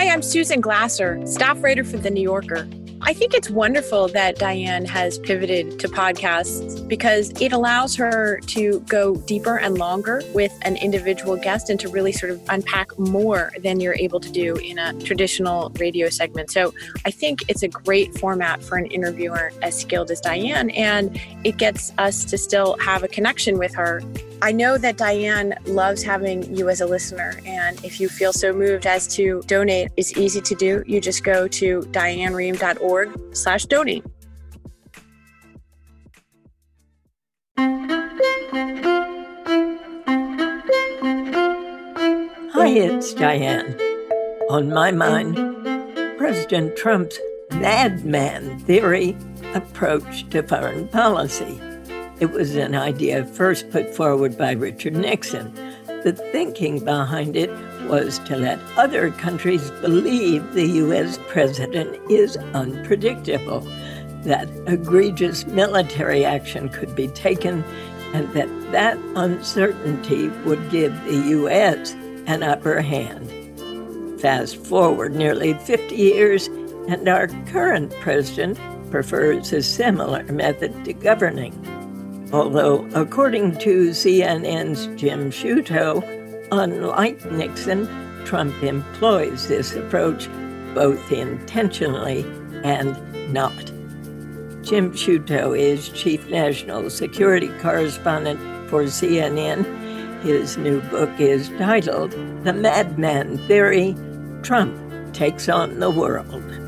Hi, I'm Susan Glasser, staff writer for The New Yorker. I think it's wonderful that Diane has pivoted to podcasts because it allows her to go deeper and longer with an individual guest and to really sort of unpack more than you're able to do in a traditional radio segment. So I think it's a great format for an interviewer as skilled as Diane, and it gets us to still have a connection with her I know that Diane loves having you as a listener. And if you feel so moved as to donate, it's easy to do. You just go to donate. Hi, it's Diane. On my mind, President Trump's madman theory approach to foreign policy. It was an idea first put forward by Richard Nixon. The thinking behind it was to let other countries believe the U.S. president is unpredictable, that egregious military action could be taken, and that that uncertainty would give the U.S. an upper hand. Fast forward nearly 50 years, and our current president prefers a similar method to governing. Although, according to CNN's Jim Sciutto, unlike Nixon, Trump employs this approach both intentionally and not. Jim Sciutto is Chief National Security Correspondent for CNN. His new book is titled The Madman Theory Trump Takes on the World.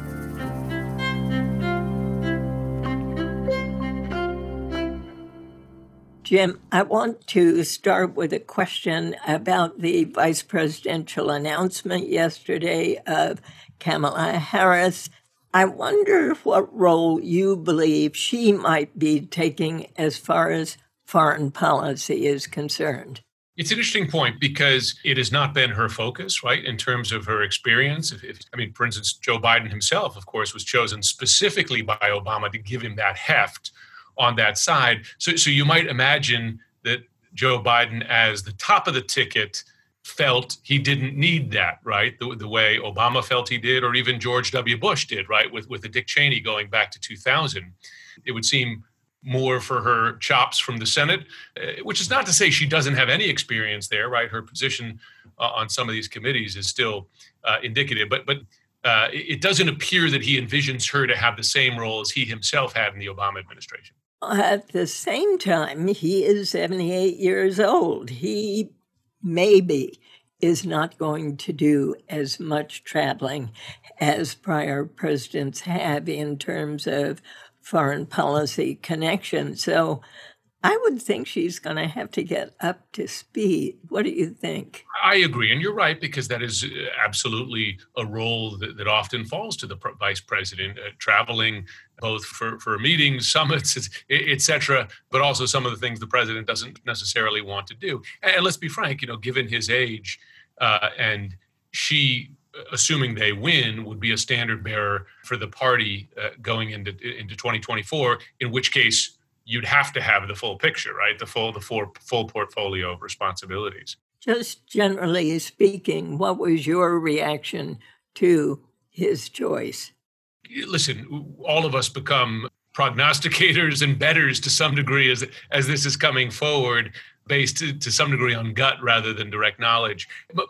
Jim, I want to start with a question about the vice presidential announcement yesterday of Kamala Harris. I wonder what role you believe she might be taking as far as foreign policy is concerned. It's an interesting point because it has not been her focus, right, in terms of her experience. If, if, I mean, for instance, Joe Biden himself, of course, was chosen specifically by Obama to give him that heft on that side. So, so you might imagine that Joe Biden, as the top of the ticket, felt he didn't need that, right? The, the way Obama felt he did, or even George W. Bush did, right? With with the Dick Cheney going back to 2000, it would seem more for her chops from the Senate, uh, which is not to say she doesn't have any experience there, right? Her position uh, on some of these committees is still uh, indicative, but but. Uh, it doesn't appear that he envisions her to have the same role as he himself had in the Obama administration. At the same time, he is 78 years old. He maybe is not going to do as much traveling as prior presidents have in terms of foreign policy connection. So I would think she's going to have to get up to speed. What do you think? I agree. And you're right, because that is uh, absolutely a role that, that often falls to the vice president, uh, traveling both for, for meetings, summits, et cetera, but also some of the things the president doesn't necessarily want to do. And let's be frank, you know, given his age uh, and she assuming they win, would be a standard bearer for the party uh, going into into 2024. In which case, you'd have to have the full picture, right? The full the full full portfolio of responsibilities. Just generally speaking, what was your reaction to his choice? Listen, all of us become prognosticators and betters to some degree as as this is coming forward, based to, to some degree on gut rather than direct knowledge. But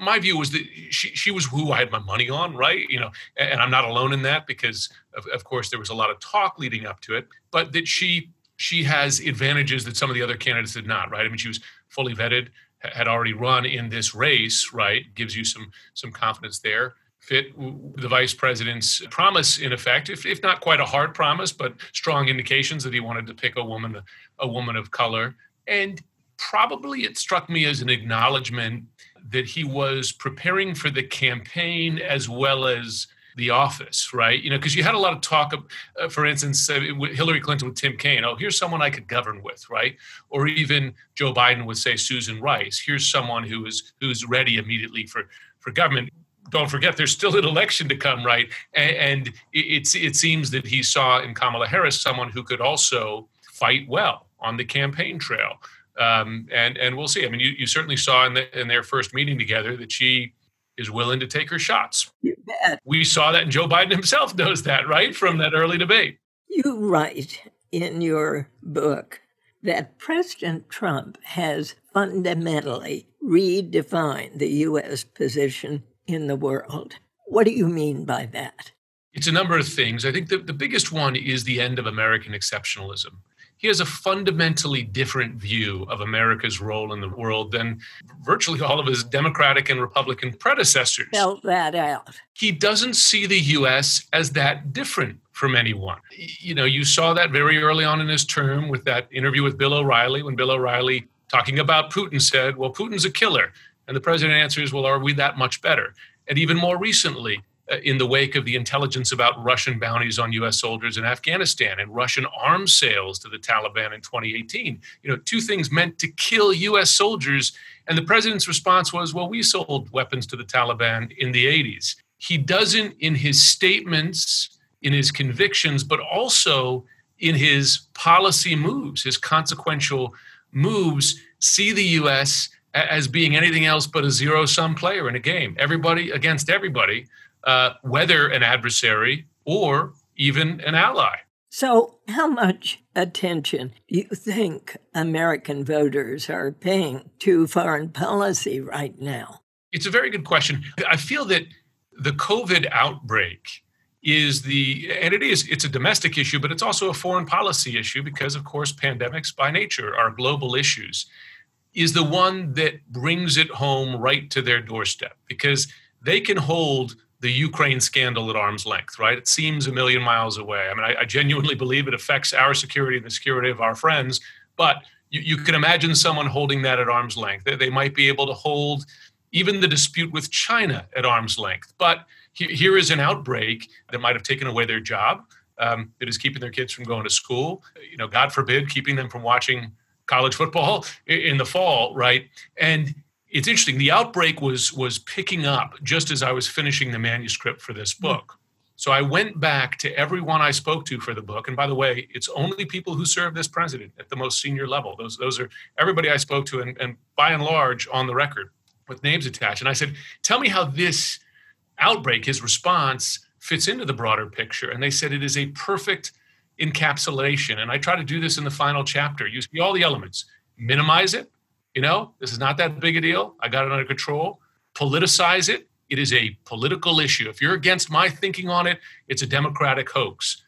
my view was that she, she was who I had my money on, right? You know, and I'm not alone in that because, of, of course, there was a lot of talk leading up to it, but that she she has advantages that some of the other candidates did not, right? I mean, she was fully vetted, had already run in this race, right? Gives you some some confidence there. Fit the vice president's promise, in effect, if, if not quite a hard promise, but strong indications that he wanted to pick a woman, a woman of color, and probably it struck me as an acknowledgement that he was preparing for the campaign as well as the office, right? You know, because you had a lot of talk, of, uh, for instance, uh, Hillary Clinton with Tim Kaine. Oh, here's someone I could govern with, right? Or even Joe Biden would say Susan Rice. Here's someone who is who's ready immediately for for government. Don't forget, there's still an election to come, right? And, and it, it seems that he saw in Kamala Harris someone who could also fight well on the campaign trail. Um, and and we'll see. I mean, you, you certainly saw in, the, in their first meeting together that she is willing to take her shots. You bet. We saw that, and Joe Biden himself knows that, right, from that early debate. You write in your book that President Trump has fundamentally redefined the U.S. position in the world. What do you mean by that? It's a number of things. I think the, the biggest one is the end of American exceptionalism. He has a fundamentally different view of America's role in the world than virtually all of his Democratic and Republican predecessors. Spell that out. He doesn't see the U.S. as that different from anyone. You know, you saw that very early on in his term with that interview with Bill O'Reilly when Bill O'Reilly, talking about Putin, said, Well, Putin's a killer. And the president answers, Well, are we that much better? And even more recently, Uh, in the wake of the intelligence about Russian bounties on U.S. soldiers in Afghanistan and Russian arms sales to the Taliban in 2018. You know, two things meant to kill U.S. soldiers. And the president's response was, well, we sold weapons to the Taliban in the 80s. He doesn't, in his statements, in his convictions, but also in his policy moves, his consequential moves, see the U.S. as being anything else but a zero sum player in a game. Everybody against everybody uh, whether an adversary or even an ally. So, how much attention do you think American voters are paying to foreign policy right now? It's a very good question. I feel that the COVID outbreak is the and it is it's a domestic issue but it's also a foreign policy issue because of course pandemics by nature are global issues is the one that brings it home right to their doorstep because they can hold the Ukraine scandal at arm's length, right? It seems a million miles away. I mean, I, I genuinely believe it affects our security and the security of our friends, but you, you can imagine someone holding that at arm's length. They, they, might be able to hold even the dispute with China at arm's length. But he, here is an outbreak that might have taken away their job, um, that is keeping their kids from going to school, you know, God forbid, keeping them from watching college football in the fall, right? And it's interesting. The outbreak was was picking up just as I was finishing the manuscript for this hmm. book. So I went back to everyone I spoke to for the book. And by the way, it's only people who serve this president at the most senior level. Those those are everybody I spoke to, and, and by and large on the record with names attached. And I said, "Tell me how this outbreak, his response, fits into the broader picture." And they said it is a perfect encapsulation. And I try to do this in the final chapter. You see all the elements, minimize it, you know, this is not that big a deal. I got it under control. Politicize it. It is a political issue. If you're against my thinking on it, it's a democratic hoax.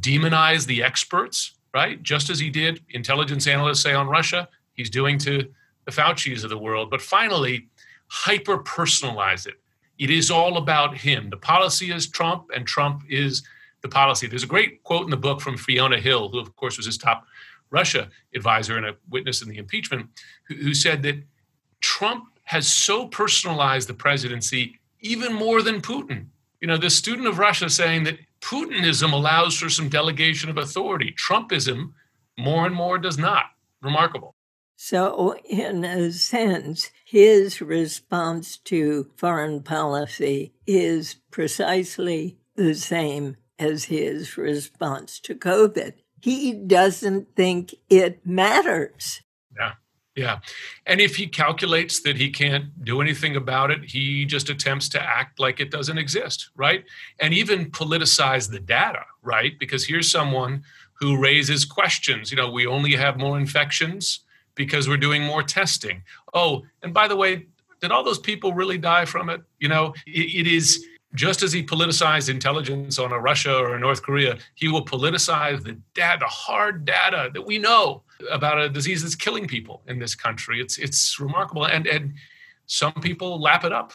Demonize the experts, right? Just as he did, intelligence analysts say on Russia, he's doing to the Fauci's of the world. But finally, hyper personalize it. It is all about him. The policy is Trump, and Trump is the policy. There's a great quote in the book from Fiona Hill, who, of course, was his top Russia advisor and a witness in the impeachment, who, who said that Trump has so personalized the presidency even more than Putin. You know, the student of Russia saying that Putinism allows for some delegation of authority. Trumpism, more and more, does not. Remarkable. So, in a sense, his response to foreign policy is precisely the same as his response to COVID he doesn't think it matters. Yeah. Yeah. And if he calculates that he can't do anything about it, he just attempts to act like it doesn't exist, right? And even politicize the data, right? Because here's someone who raises questions. You know, we only have more infections because we're doing more testing. Oh, and by the way, did all those people really die from it? You know, it, it is just as he politicized intelligence on a Russia or a North Korea, he will politicize the data, the hard data that we know about a disease that's killing people in this country. It's it's remarkable, and and some people lap it up.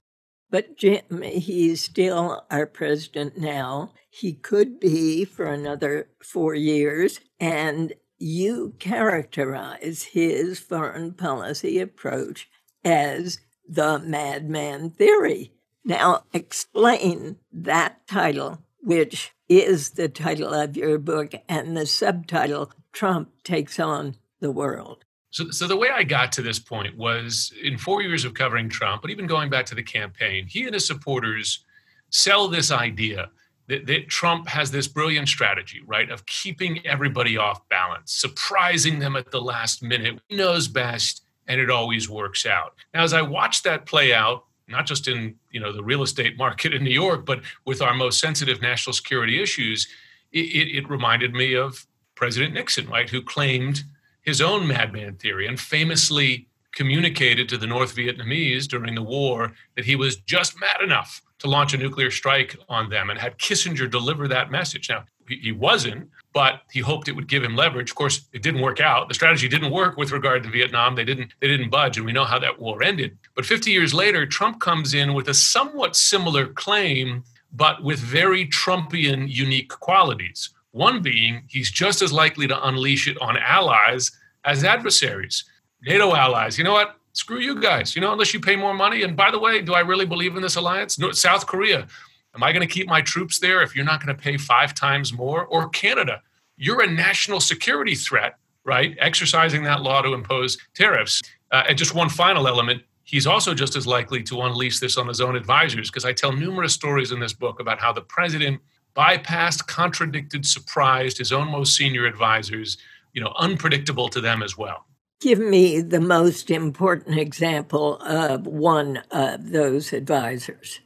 But Jim, he's still our president now. He could be for another four years, and you characterize his foreign policy approach as the madman theory. Now, explain that title, which is the title of your book, and the subtitle Trump Takes on the World. So, so the way I got to this point was in four years of covering Trump, but even going back to the campaign, he and his supporters sell this idea that, that Trump has this brilliant strategy, right, of keeping everybody off balance, surprising them at the last minute. He knows best, and it always works out. Now, as I watched that play out not just in you know the real estate market in New York, but with our most sensitive national security issues, it, it, it reminded me of President Nixon, right, who claimed his own madman theory and famously communicated to the North Vietnamese during the war that he was just mad enough to launch a nuclear strike on them and had Kissinger deliver that message. Now, he wasn't, but he hoped it would give him leverage. Of course, it didn't work out. The strategy didn't work with regard to Vietnam. They didn't they didn't budge, and we know how that war ended. But 50 years later, Trump comes in with a somewhat similar claim, but with very Trumpian unique qualities. One being he's just as likely to unleash it on allies as adversaries. NATO allies, you know what? Screw you guys. You know, unless you pay more money. And by the way, do I really believe in this alliance? South Korea, Am I going to keep my troops there if you're not going to pay five times more? Or Canada, you're a national security threat, right? Exercising that law to impose tariffs. Uh, and just one final element he's also just as likely to unleash this on his own advisors because I tell numerous stories in this book about how the president bypassed, contradicted, surprised his own most senior advisors, you know, unpredictable to them as well. Give me the most important example of one of those advisors.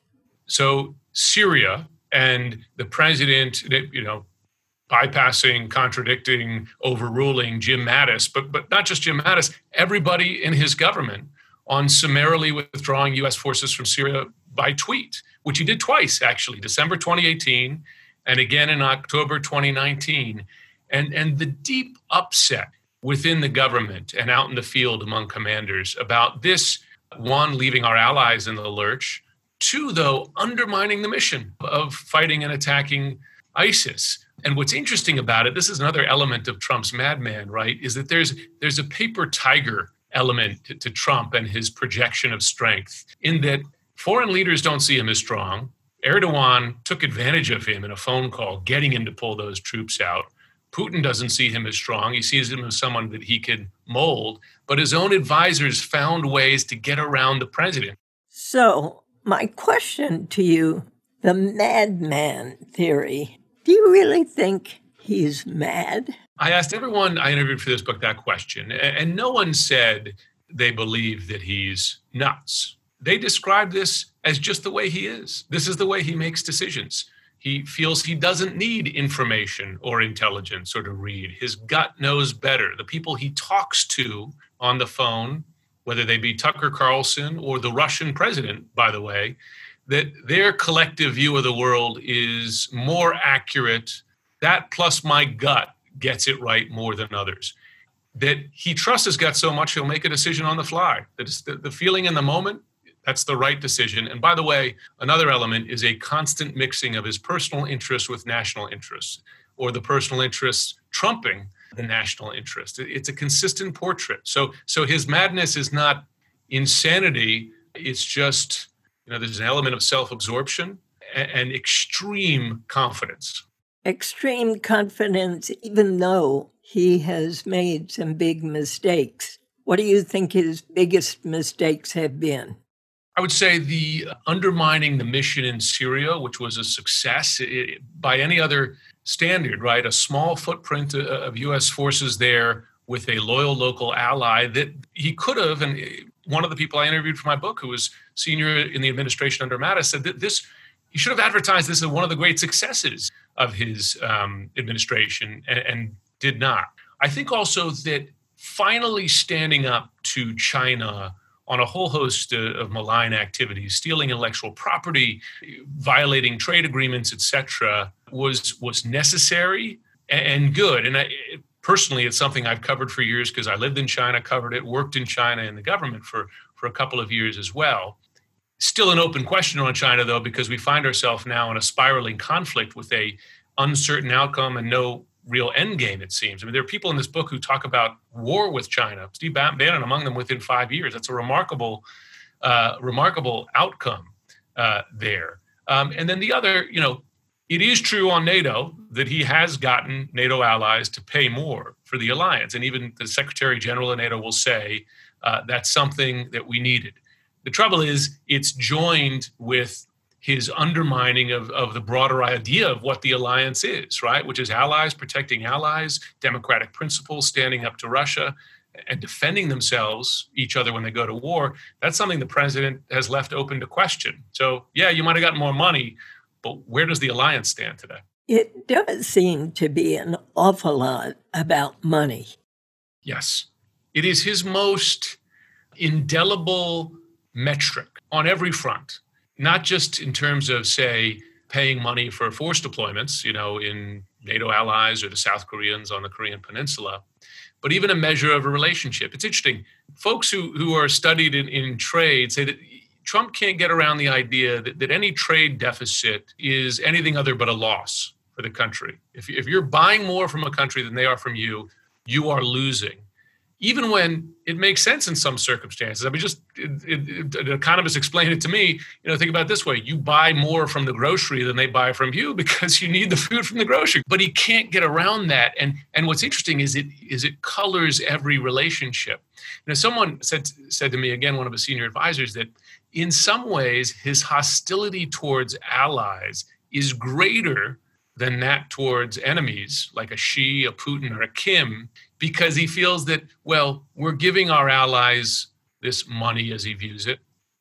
So Syria and the president, you know, bypassing, contradicting, overruling Jim Mattis, but but not just Jim Mattis, everybody in his government on summarily withdrawing U.S. forces from Syria by tweet, which he did twice actually, December 2018 and again in October 2019, and and the deep upset within the government and out in the field among commanders about this one leaving our allies in the lurch Two, though, undermining the mission of fighting and attacking ISIS. And what's interesting about it, this is another element of Trump's madman, right? Is that there's there's a paper tiger element to, to Trump and his projection of strength, in that foreign leaders don't see him as strong. Erdogan took advantage of him in a phone call, getting him to pull those troops out. Putin doesn't see him as strong. He sees him as someone that he can mold. But his own advisors found ways to get around the president. So my question to you the madman theory. Do you really think he's mad? I asked everyone I interviewed for this book that question, and no one said they believe that he's nuts. They describe this as just the way he is. This is the way he makes decisions. He feels he doesn't need information or intelligence or to read. His gut knows better. The people he talks to on the phone whether they be Tucker Carlson or the Russian president, by the way, that their collective view of the world is more accurate. That plus my gut gets it right more than others. That he trusts his gut so much, he'll make a decision on the fly. That is the, the feeling in the moment, that's the right decision. And by the way, another element is a constant mixing of his personal interests with national interests, or the personal interests trumping the national interest. It's a consistent portrait. So, so his madness is not insanity. It's just, you know, there's an element of self-absorption and, and extreme confidence. Extreme confidence, even though he has made some big mistakes. What do you think his biggest mistakes have been? I would say the undermining the mission in Syria, which was a success it, by any other standard, right? A small footprint uh, of U.S. forces there with a loyal local ally that he could have. And one of the people I interviewed for my book, who was senior in the administration under Mattis, said that this he should have advertised this as one of the great successes of his um, administration and, and did not. I think also that finally standing up to China on a whole host of malign activities, stealing intellectual property, violating trade agreements, etc., was was necessary and good. And I, personally, it's something I've covered for years because I lived in China, covered it, worked in China in the government for for a couple of years as well. Still an open question on China, though, because we find ourselves now in a spiraling conflict with a uncertain outcome and no real end game, it seems. I mean, there are people in this book who talk about war with China. Steve Bannon among them within five years. That's a remarkable, uh, remarkable outcome uh, there. Um, and then the other, you know, it is true on NATO that he has gotten NATO allies to pay more for the alliance. And even the Secretary General of NATO will say uh, that's something that we needed. The trouble is, it's joined with his undermining of, of the broader idea of what the alliance is, right? Which is allies protecting allies, democratic principles, standing up to Russia, and defending themselves, each other when they go to war, that's something the president has left open to question. So, yeah, you might have gotten more money, but where does the alliance stand today? It does seem to be an awful lot about money. Yes. It is his most indelible metric on every front, not just in terms of, say, paying money for force deployments, you know, in NATO allies or the South Koreans on the Korean Peninsula, but even a measure of a relationship. It's interesting. Folks who, who are studied in, in trade say that Trump can't get around the idea that, that any trade deficit is anything other but a loss for the country. If, if you're buying more from a country than they are from you, you are losing even when it makes sense in some circumstances. I mean, just it, it, explained it to me. You know, think about this way: you buy more from the grocery than they buy from you because you need the food from the grocery. But he can't get around that. And and what's interesting is it is it colors every relationship. You know, someone said said to me again, one of his senior advisors, that in some ways his hostility towards allies is greater than that towards enemies like a Xi, a Putin, or a Kim, because he feels that, well, we're giving our allies this money as he views it,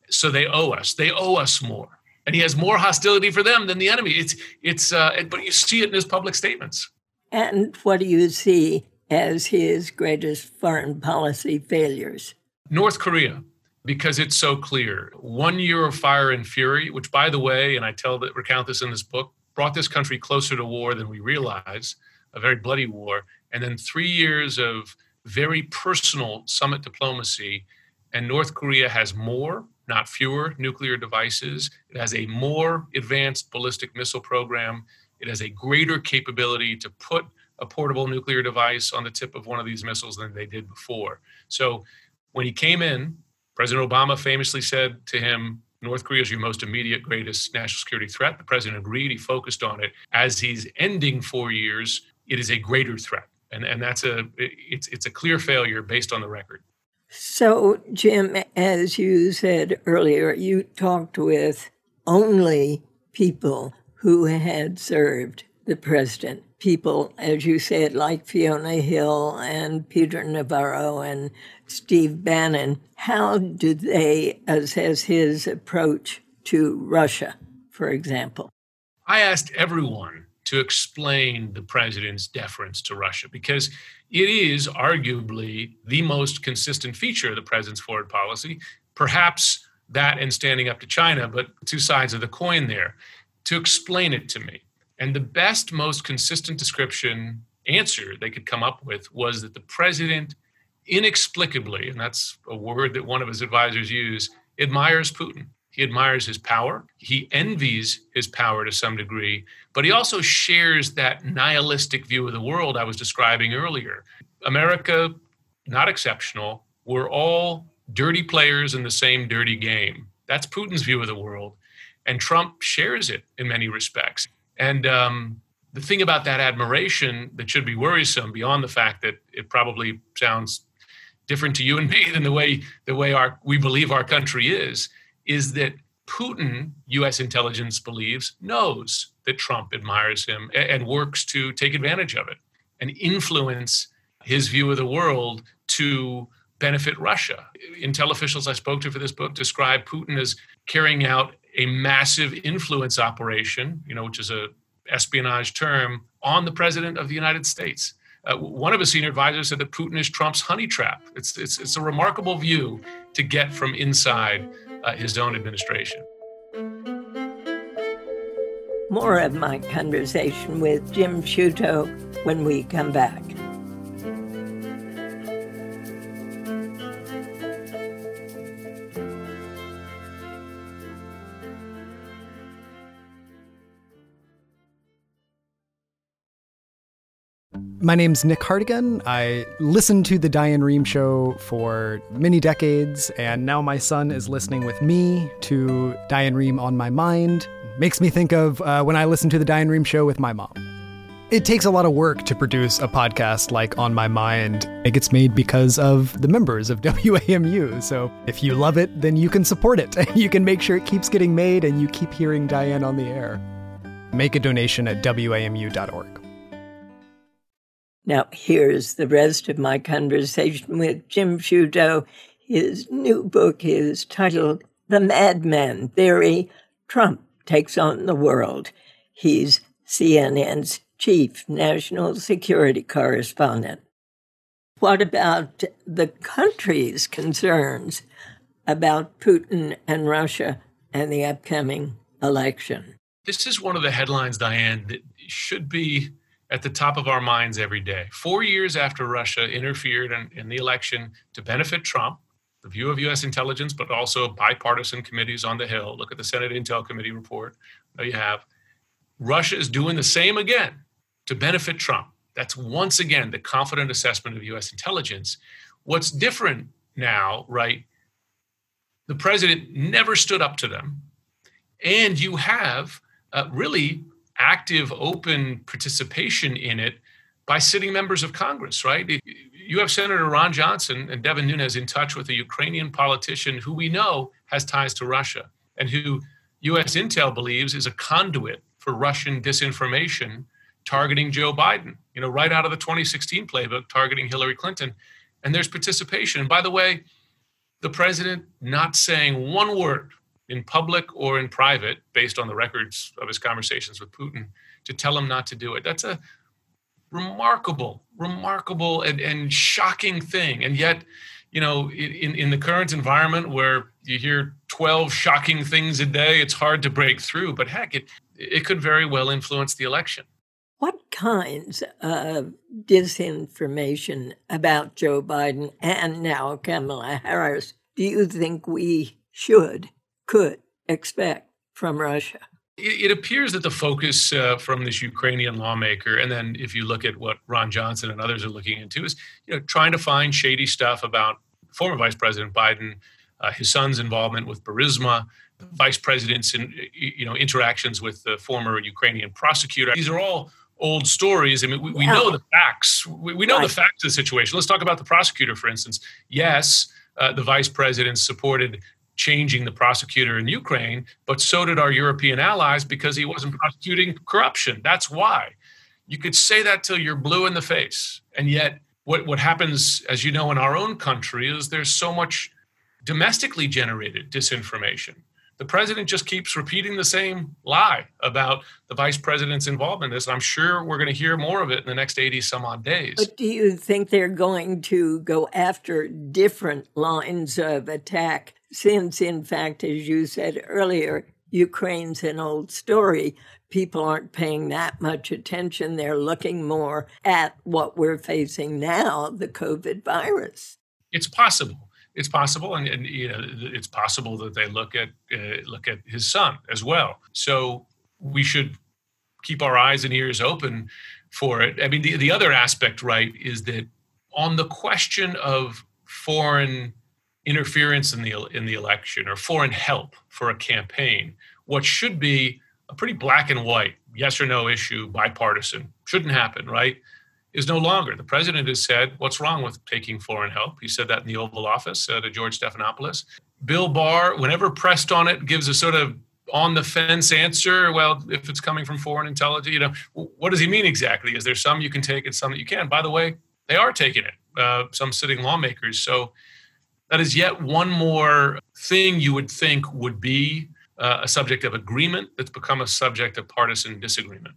so they owe us. They owe us more. And he has more hostility for them than the enemy. It's, it's, uh, but you see it in his public statements. And what do you see as his greatest foreign policy failures? North Korea, because it's so clear. One year of fire and fury, which, by the way, and I tell that recount this in this book, brought this country closer to war than we realize, a very bloody war, and then three years of very personal summit diplomacy. And North Korea has more, not fewer, nuclear devices. It has a more advanced ballistic missile program. It has a greater capability to put a portable nuclear device on the tip of one of these missiles than they did before. So when he came in, President Obama famously said to him, North Korea is your most immediate, greatest national security threat. The president agreed. He focused on it. As he's ending four years, it is a greater threat, and and that's a it's it's a clear failure based on the record. So, Jim, as you said earlier, you talked with only people who had served the president. People, as you said, like Fiona Hill and Peter Navarro and Steve Bannon. How do they assess his approach to Russia, for example? I asked everyone to explain the president's deference to Russia because it is arguably the most consistent feature of the president's foreign policy. Perhaps that and standing up to China, but two sides of the coin there. To explain it to me. And the best, most consistent description answer they could come up with was that the president inexplicably, and that's a word that one of his advisors used, admires Putin. He admires his power. He envies his power to some degree, but he also shares that nihilistic view of the world I was describing earlier. America, not exceptional. We're all dirty players in the same dirty game. That's Putin's view of the world. And Trump shares it in many respects. And um, the thing about that admiration that should be worrisome, beyond the fact that it probably sounds different to you and me than the way the way our we believe our country is, is that Putin, U.S. intelligence believes, knows that Trump admires him and works to take advantage of it and influence his view of the world to benefit Russia. Intel officials I spoke to for this book describe Putin as carrying out a massive influence operation, you know, which is a espionage term, on the president of the United States. Uh, one of his senior advisors said that Putin is Trump's honey trap. It's, it's, it's a remarkable view to get from inside uh, his own administration. More of my conversation with Jim Sciutto when we come back. My name's Nick Hartigan. I listened to The Diane Rehm Show for many decades, and now my son is listening with me to Diane Rehm on my mind. Makes me think of uh, when I listened to The Diane Rehm Show with my mom. It takes a lot of work to produce a podcast like On My Mind. It gets made because of the members of WAMU. So if you love it, then you can support it. You can make sure it keeps getting made and you keep hearing Diane on the air. Make a donation at WAMU.org. Now, here's the rest of my conversation with Jim Sciutto. His new book is titled The Madman Theory Trump Takes on the World. He's CNN's chief national security correspondent. What about the country's concerns about Putin and Russia and the upcoming election? This is one of the headlines, Diane, that should be at the top of our minds every day. Four years after Russia interfered in, in, the election to benefit Trump, the view of U.S. intelligence, but also bipartisan committees on the Hill. Look at the Senate Intel Committee report. There you have. Russia is doing the same again to benefit Trump. That's once again the confident assessment of U.S. intelligence. What's different now, right? The president never stood up to them. And you have uh, really active, open participation in it by sitting members of Congress, right? You have Senator Ron Johnson and Devin Nunes in touch with a Ukrainian politician who we know has ties to Russia and who US Intel believes is a conduit for Russian disinformation targeting Joe Biden, you know, right out of the 2016 playbook targeting Hillary Clinton. And there's participation. And by the way, the president not saying one word in public or in private, based on the records of his conversations with Putin, to tell him not to do it. That's a remarkable, remarkable, and, and shocking thing. And yet, you know, in, in the current environment where you hear 12 shocking things a day, it's hard to break through. But heck, it, it could very well influence the election. What kinds of disinformation about Joe Biden and now Kamala Harris do you think we should could expect from Russia? It, appears that the focus uh, from this Ukrainian lawmaker, and then if you look at what Ron Johnson and others are looking into, is you know trying to find shady stuff about former Vice President Biden, uh, his son's involvement with Burisma, the vice president's in, you know interactions with the former Ukrainian prosecutor. These are all old stories. I mean, we, we know the facts. We, we know right. the facts of the situation. Let's talk about the prosecutor, for instance. Yes, uh, the vice president supported changing the prosecutor in Ukraine, but so did our European allies because he wasn't prosecuting corruption. That's why. You could say that till you're blue in the face. And yet, what, what happens, as you know, in our own country is there's so much domestically generated disinformation. The president just keeps repeating the same lie about the vice president's involvement in this. And I'm sure we're going to hear more of it in the next 80 some odd days. But do you think they're going to go after different lines of attack since, in fact, as you said earlier, Ukraine's an old story. People aren't paying that much attention. They're looking more at what we're facing now the COVID virus. It's possible. It's possible, and, and you know, it's possible that they look at uh, look at his son as well. So we should keep our eyes and ears open for it. I mean, the, the other aspect, right, is that on the question of foreign interference in the in the election or foreign help for a campaign, what should be a pretty black and white yes or no issue, bipartisan, shouldn't happen, right? Is no longer. The president has said, "What's wrong with taking foreign help?" He said that in the Oval Office uh, to George Stephanopoulos. Bill Barr, whenever pressed on it, gives a sort of on the fence answer. Well, if it's coming from foreign intelligence, you know, what does he mean exactly? Is there some you can take and some that you can? By the way, they are taking it. Uh, some sitting lawmakers. So that is yet one more thing you would think would be uh, a subject of agreement that's become a subject of partisan disagreement.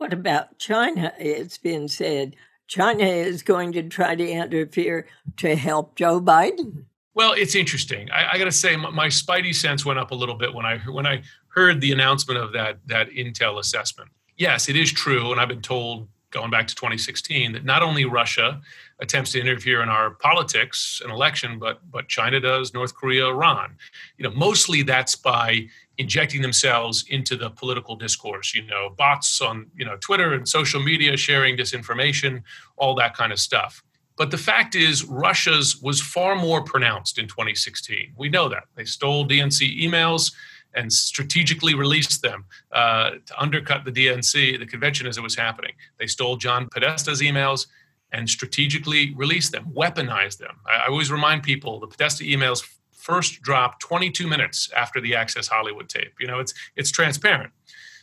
What about China? It's been said China is going to try to interfere to help Joe Biden. Well, it's interesting. I, I got to say, my, my, spidey sense went up a little bit when I when I heard the announcement of that that Intel assessment. Yes, it is true, and I've been told going back to 2016 that not only Russia attempts to interfere in our politics and election, but but China does, North Korea, Iran. You know, mostly that's by injecting themselves into the political discourse. You know, bots on you know Twitter and social media sharing disinformation, all that kind of stuff. But the fact is, Russia's was far more pronounced in 2016. We know that they stole DNC emails and strategically released them uh, to undercut the DNC, the convention as it was happening. They stole John Podesta's emails and strategically released them, weaponized them. I, I always remind people the Podesta emails first dropped 22 minutes after the Access Hollywood tape. You know, it's it's transparent.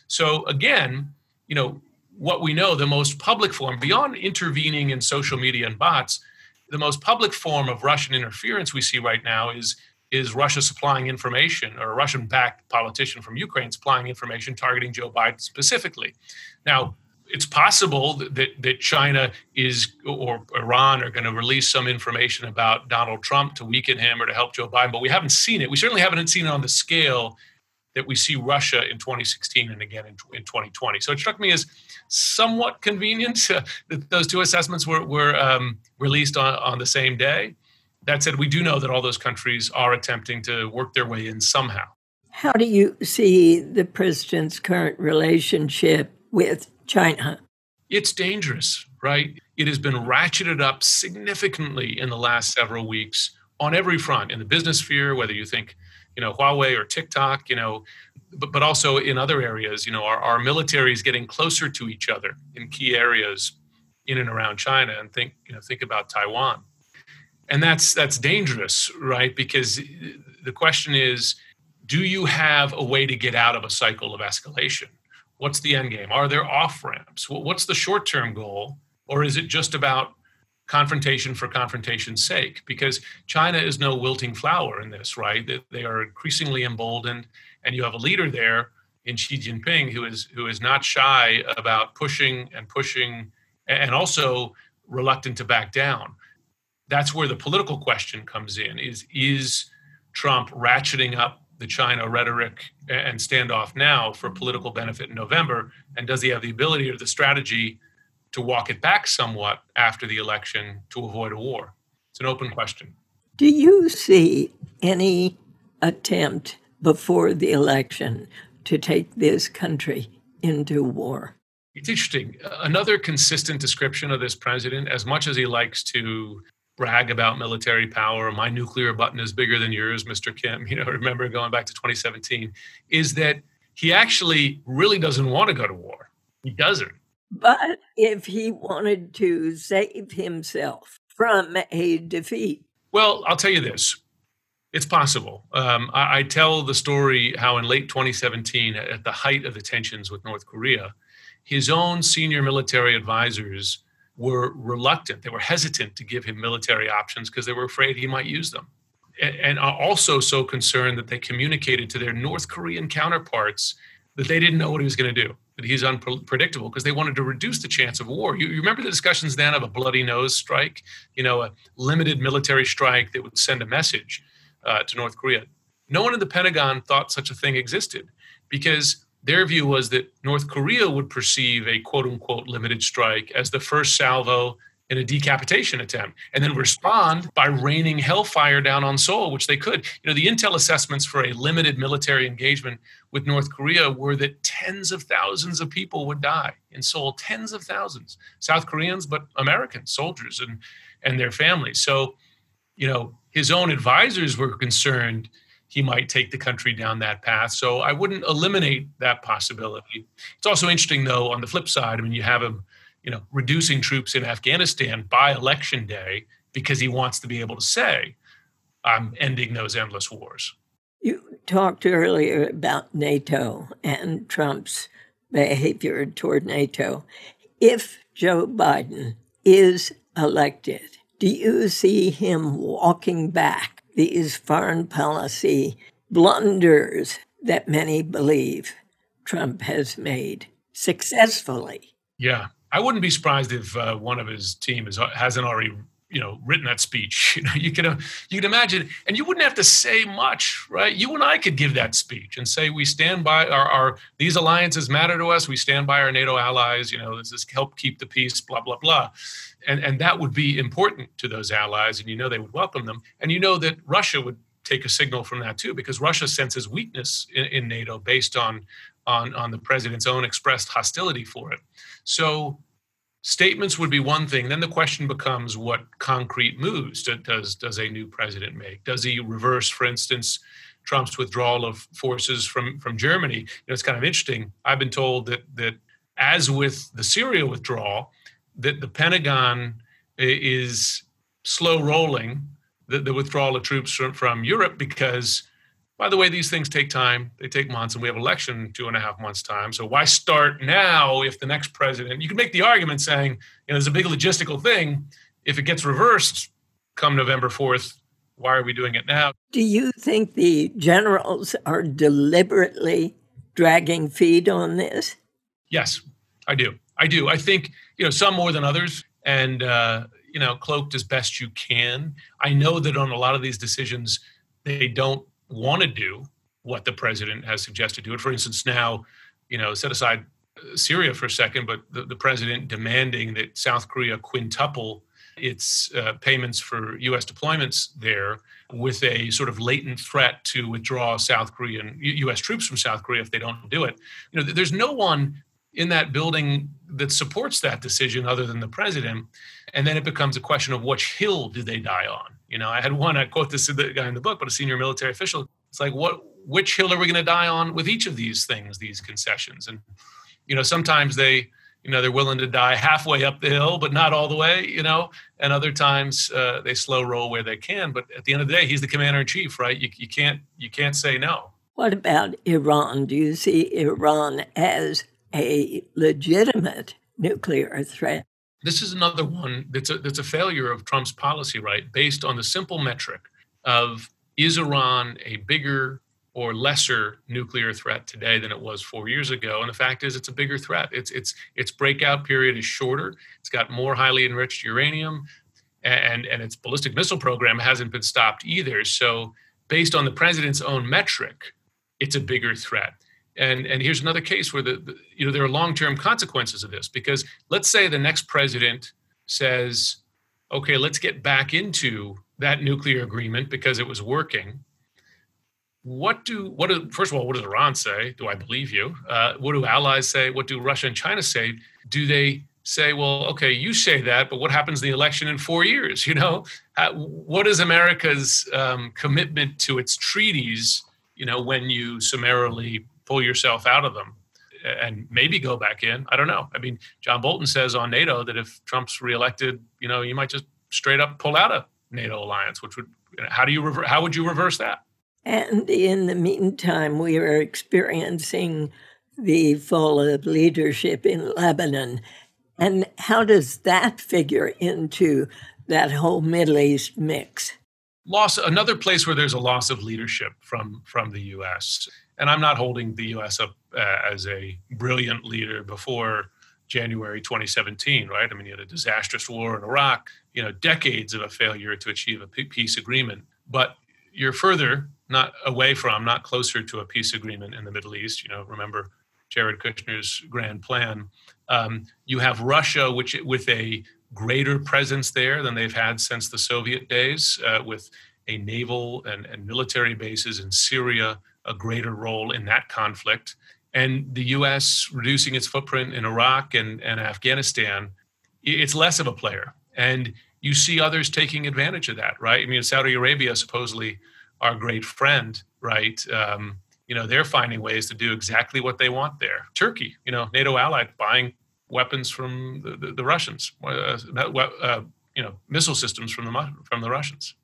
So again, you know, what we know, the most public form, beyond intervening in social media and bots, the most public form of Russian interference we see right now is is Russia supplying information or a Russian backed politician from Ukraine supplying information targeting Joe Biden specifically. Now, it's possible that, that China is or Iran are going to release some information about Donald Trump to weaken him or to help Joe Biden, but we haven't seen it. We certainly haven't seen it on the scale that we see Russia in 2016 and again in, in 2020. So it struck me as somewhat convenient uh, that those two assessments were, were um, released on, on the same day. That said, we do know that all those countries are attempting to work their way in somehow. How do you see the president's current relationship with China? It's dangerous, right? It has been ratcheted up significantly in the last several weeks on every front in the business sphere, whether you think you know Huawei or TikTok, you know, but, but also in other areas, you know, our, our military is getting closer to each other in key areas in and around China, and think you know think about Taiwan, and that's that's dangerous, right? Because the question is, do you have a way to get out of a cycle of escalation? What's the end game? Are there off ramps? What's the short term goal, or is it just about confrontation for confrontation's sake because China is no wilting flower in this, right? They, are increasingly emboldened, and you have a leader there in Xi Jinping who is who is not shy about pushing and pushing, and also reluctant to back down. That's where the political question comes in: is is Trump ratcheting up the China rhetoric and standoff now for political benefit in November, and does he have the ability or the strategy? to walk it back somewhat after the election to avoid a war? It's an open question. Do you see any attempt before the election to take this country into war? It's interesting. Another consistent description of this president, as much as he likes to brag about military power, my nuclear button is bigger than yours, Mr. Kim, you know, remember going back to 2017, is that he actually really doesn't want to go to war. He doesn't. But if he wanted to save himself from a defeat. Well, I'll tell you this it's possible. Um, I, I, tell the story how in late 2017, at the height of the tensions with North Korea, his own senior military advisors were reluctant, they were hesitant to give him military options because they were afraid he might use them. And, are also so concerned that they communicated to their North Korean counterparts that they didn't know what he was going to do that he's unpredictable because they wanted to reduce the chance of war. You, you, remember the discussions then of a bloody nose strike, you know, a limited military strike that would send a message uh, to North Korea. No one in the Pentagon thought such a thing existed because their view was that North Korea would perceive a quote unquote limited strike as the first salvo in a decapitation attempt and then respond by raining hellfire down on Seoul, which they could. You know, the intel assessments for a limited military engagement with North Korea were that tens of thousands of people would die in Seoul, tens of thousands, South Koreans, but American soldiers and, and their families. So, you know, his own advisors were concerned he might take the country down that path. So I wouldn't eliminate that possibility. It's also interesting, though, on the flip side, I mean, you have him you know, reducing troops in Afghanistan by election day because he wants to be able to say, I'm ending those endless wars. You talked earlier about NATO and Trump's behavior toward NATO. If Joe Biden is elected, do you see him walking back these foreign policy blunders that many believe Trump has made successfully? Yeah, I wouldn't be surprised if uh, one of his team is, hasn't already, you know, written that speech. You know, you can uh, you can imagine, and you wouldn't have to say much, right? You and I could give that speech and say we stand by our, our these alliances matter to us. We stand by our NATO allies. You know, this is help keep the peace. Blah blah blah, and and that would be important to those allies, and you know they would welcome them, and you know that Russia would take a signal from that too, because Russia senses weakness in, in NATO based on on on the president's own expressed hostility for it. So statements would be one thing. Then the question becomes what concrete moves does does a new president make? Does he reverse, for instance, Trump's withdrawal of forces from from Germany? You know, it's kind of interesting. I've been told that that as with the Syria withdrawal, that the Pentagon is slow rolling the, the withdrawal of troops from, from Europe because by the way, these things take time. They take months, and we have election in two and a half months' time. So why start now if the next president? You can make the argument saying, you know, there's a big logistical thing. If it gets reversed come November 4th, why are we doing it now? Do you think the generals are deliberately dragging feet on this? Yes, I do. I do. I think you know some more than others, and uh, you know, cloaked as best you can. I know that on a lot of these decisions, they don't want to do what the president has suggested do it. For instance, now, you know, set aside uh, Syria for a second, but the, the president demanding that South Korea quintuple its uh, payments for U.S. deployments there with a sort of latent threat to withdraw South Korean U.S. troops from South Korea if they don't do it. You know, there's no one in that building that supports that decision other than the president. And then it becomes a question of which hill do they die on? You know, I had one, I quote this the guy in the book, but a senior military official. It's like, what, which hill are we going to die on with each of these things, these concessions? And, you know, sometimes they, you know, they're willing to die halfway up the hill, but not all the way, you know, and other times uh, they slow roll where they can. But at the end of the day, he's the commander in chief, right? You, you can't, you can't say no. What about Iran? Do you see Iran as a legitimate nuclear threat? This is another one that's a, that's a failure of Trump's policy, right? Based on the simple metric of is Iran a bigger or lesser nuclear threat today than it was four years ago? And the fact is, it's a bigger threat. Its its its breakout period is shorter. It's got more highly enriched uranium, and and its ballistic missile program hasn't been stopped either. So, based on the president's own metric, it's a bigger threat. And, and here's another case where the, the you know there are long-term consequences of this because let's say the next president says, okay, let's get back into that nuclear agreement because it was working. What do what do first of all what does Iran say? Do I believe you? Uh, what do allies say? What do Russia and China say? Do they say, well, okay, you say that, but what happens in the election in four years? You know, what is America's um, commitment to its treaties? You know, when you summarily pull yourself out of them and maybe go back in. I don't know. I mean, John Bolton says on NATO that if Trump's reelected, you know, you might just straight up pull out of NATO alliance, which would how do you rever- how would you reverse that? And in the meantime, we are experiencing the fall of leadership in Lebanon. And how does that figure into that whole Middle East mix? Loss another place where there's a loss of leadership from from the US and I'm not holding the U.S. up uh, as a brilliant leader before January 2017, right? I mean, you had a disastrous war in Iraq, you know, decades of a failure to achieve a peace agreement. But you're further, not away from, not closer to a peace agreement in the Middle East. You know, remember Jared Kushner's grand plan. Um, you have Russia, which with a greater presence there than they've had since the Soviet days, uh, with a naval and, and military bases in Syria, a greater role in that conflict. And the US reducing its footprint in Iraq and, and Afghanistan, it's less of a player. And you see others taking advantage of that, right? I mean, Saudi Arabia, supposedly our great friend, right? Um, you know, they're finding ways to do exactly what they want there. Turkey, you know, NATO ally, buying weapons from the, the, the Russians, uh, uh, you know, missile systems from the from the Russians.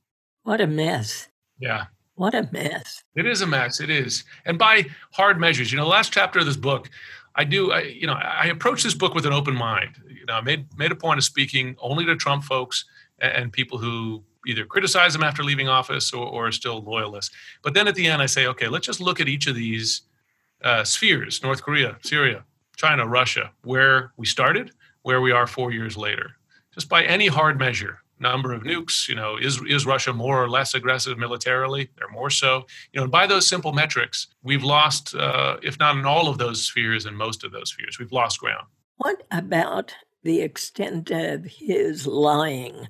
What a mess. Yeah. What a mess. It is a mess. It is. And by hard measures, you know, last chapter of this book, I do, I, you know, I approach this book with an open mind. You know, I made, made a point of speaking only to Trump folks and, and people who either criticize him after leaving office or, or, are still loyalists. But then at the end, I say, okay, let's just look at each of these uh, spheres North Korea, Syria, China, Russia, where we started, where we are four years later. Just by any hard measure, number of nukes you know is is russia more or less aggressive militarily? They're more so. You know by those simple metrics we've lost uh, if not in all of those spheres in most of those spheres we've lost ground. What about the extent of his lying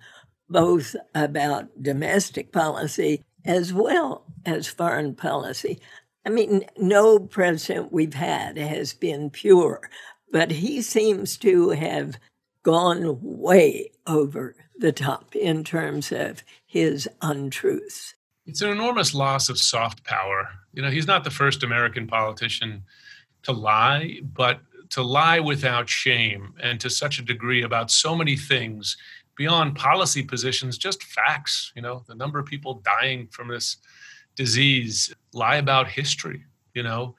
both about domestic policy as well as foreign policy? I mean no president we've had has been pure but he seems to have gone way over the top in terms of his untruths. It's an enormous loss of soft power. You know, he's not the first American politician to lie, but to lie without shame and to such a degree about so many things beyond policy positions, just facts. You know, the number of people dying from this disease, lie about history? You know,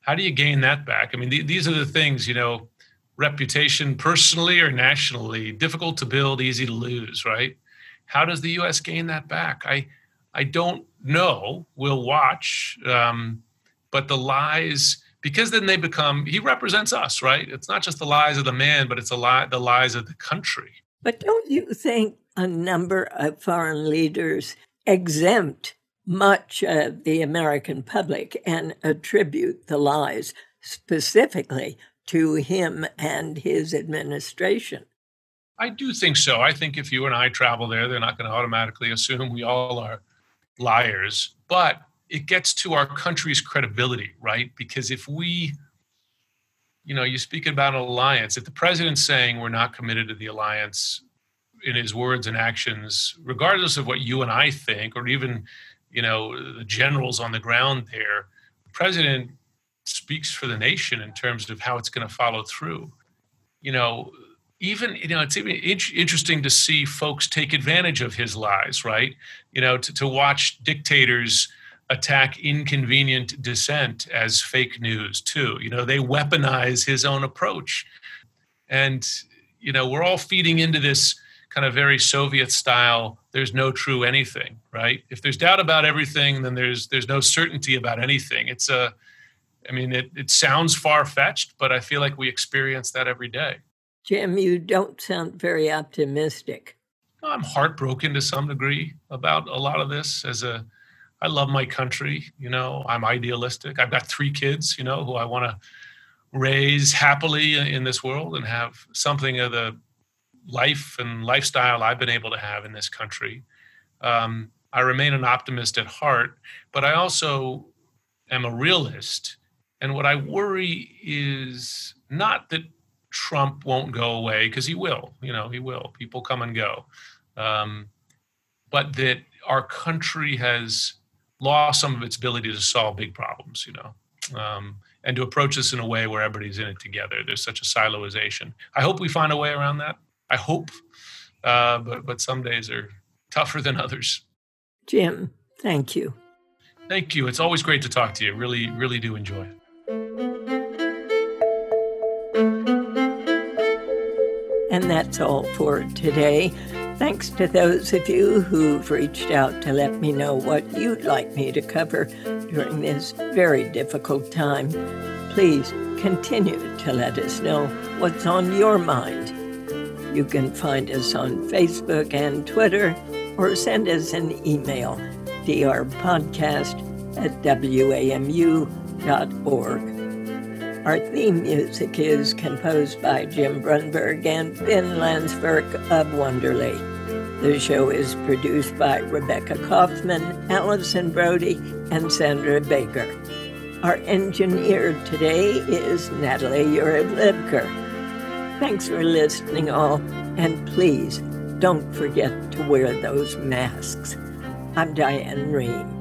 how do you gain that back? I mean, th- these are the things, you know, reputation personally or nationally, difficult to build, easy to lose, right? How does the U.S. gain that back? I, I don't know. We'll watch. Um, but the lies, because then they become, he represents us, right? It's not just the lies of the man, but it's a lie, the lies of the country. But don't you think a number of foreign leaders exempt much of the American public and attribute the lies specifically to him and his administration? I do think so. I think if you and I travel there, they're not going to automatically assume we all are liars. But it gets to our country's credibility, right? Because if we, you know, you speak about an alliance, if the president's saying we're not committed to the alliance in his words and actions, regardless of what you and I think, or even, you know, the generals on the ground there, the president speaks for the nation in terms of how it's going to follow through. You know, even you know it's even interesting to see folks take advantage of his lies right you know to, to watch dictators attack inconvenient dissent as fake news too. You know, they weaponize his own approach. And, you know, we're all feeding into this kind of very Soviet style, there's no true anything, right? If there's doubt about everything, then there's there's no certainty about anything. It's a I mean, it, it sounds far fetched, but I feel like we experience that every day. Jim, you don't sound very optimistic. I'm heartbroken to some degree about a lot of this as a I love my country. You know, I'm idealistic. I've got three kids, you know, who I want to raise happily in this world and have something of the life and lifestyle I've been able to have in this country. Um, I remain an optimist at heart, but I also am a realist. And what I worry is not that Trump won't go away, because he will, you know, he will. People come and go. Um, but that our country has lost some of its ability to solve big problems, you know, um, and to approach this in a way where everybody's in it together. There's such a siloization. I hope we find a way around that. I hope, uh, but but some days are tougher than others. Jim, thank you. Thank you. It's always great to talk to you. Really, really do enjoy it. And that's all for today. Thanks to those of you who've reached out to let me know what you'd like me to cover during this very difficult time. Please continue to let us know what's on your mind. You can find us on Facebook and Twitter or send us an email, drpodcast at wamu.org. Our theme music is composed by Jim Brunberg and Ben Landsberg of Wonderly. The show is produced by Rebecca Kaufman, Allison Brody, and Sandra Baker. Our engineer today is Natalie Urib Thanks for listening, all, and please don't forget to wear those masks. I'm Diane Rehm.